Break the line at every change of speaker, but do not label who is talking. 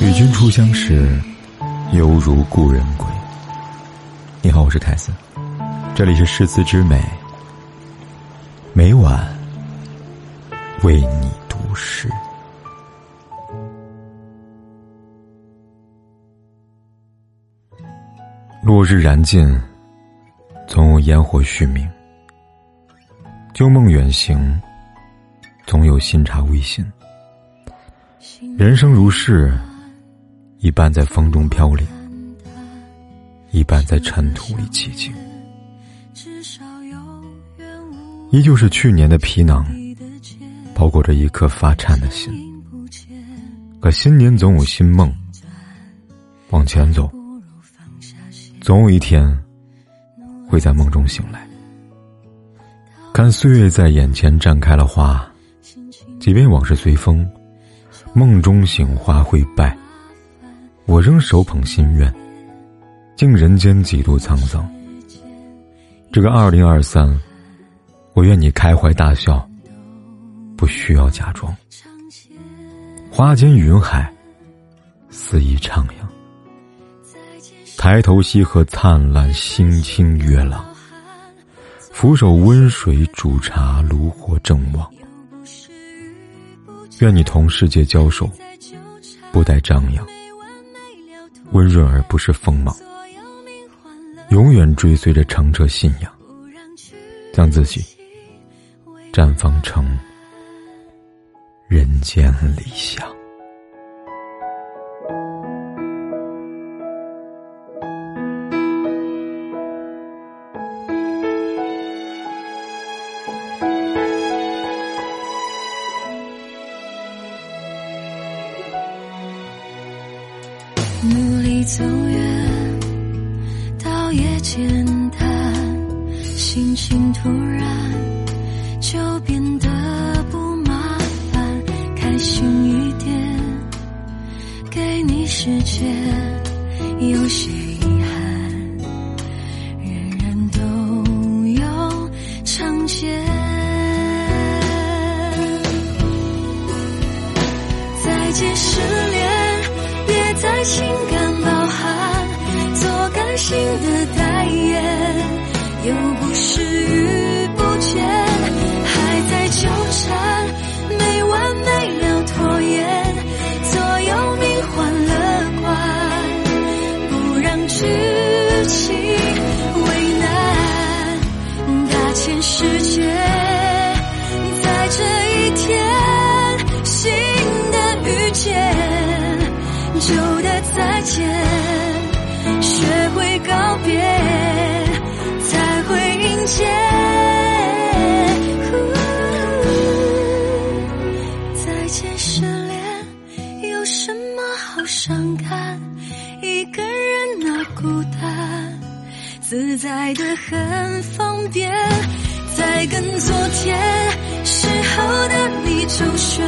与君初相识，犹如故人归。你好，我是凯森，这里是诗词之美，每晚为你读诗。落日燃尽，总有烟火续明；旧梦远行，总有新茶微醺。人生如是，一半在风中飘零，一半在尘土里寂静。依旧是去年的皮囊，包裹着一颗发颤的心。可新年总有新梦，往前走，总有一天会在梦中醒来。看岁月在眼前绽开了花，即便往事随风。梦中醒，花会败。我仍手捧心愿，敬人间几度沧桑。这个二零二三，我愿你开怀大笑，不需要假装。花间云海，肆意徜徉。抬头西河灿烂，星清月朗。俯首温水煮茶，炉火正旺。愿你同世界交手，不带张扬，温润而不是锋芒，永远追随着澄澈信仰，将自己绽放成人间理想。
努力走远，倒也简单，心情突然就变得不麻烦，开心一点，给你时间，有些遗憾，人人都有常见，再见失做感性的代言，又不是遇不见，还在纠缠，没完没了拖延，左右命换了关，不让剧情为难，大千世界，在这一天，新的遇见。旧的再见，自在的很方便。在跟昨天时候的你周旋，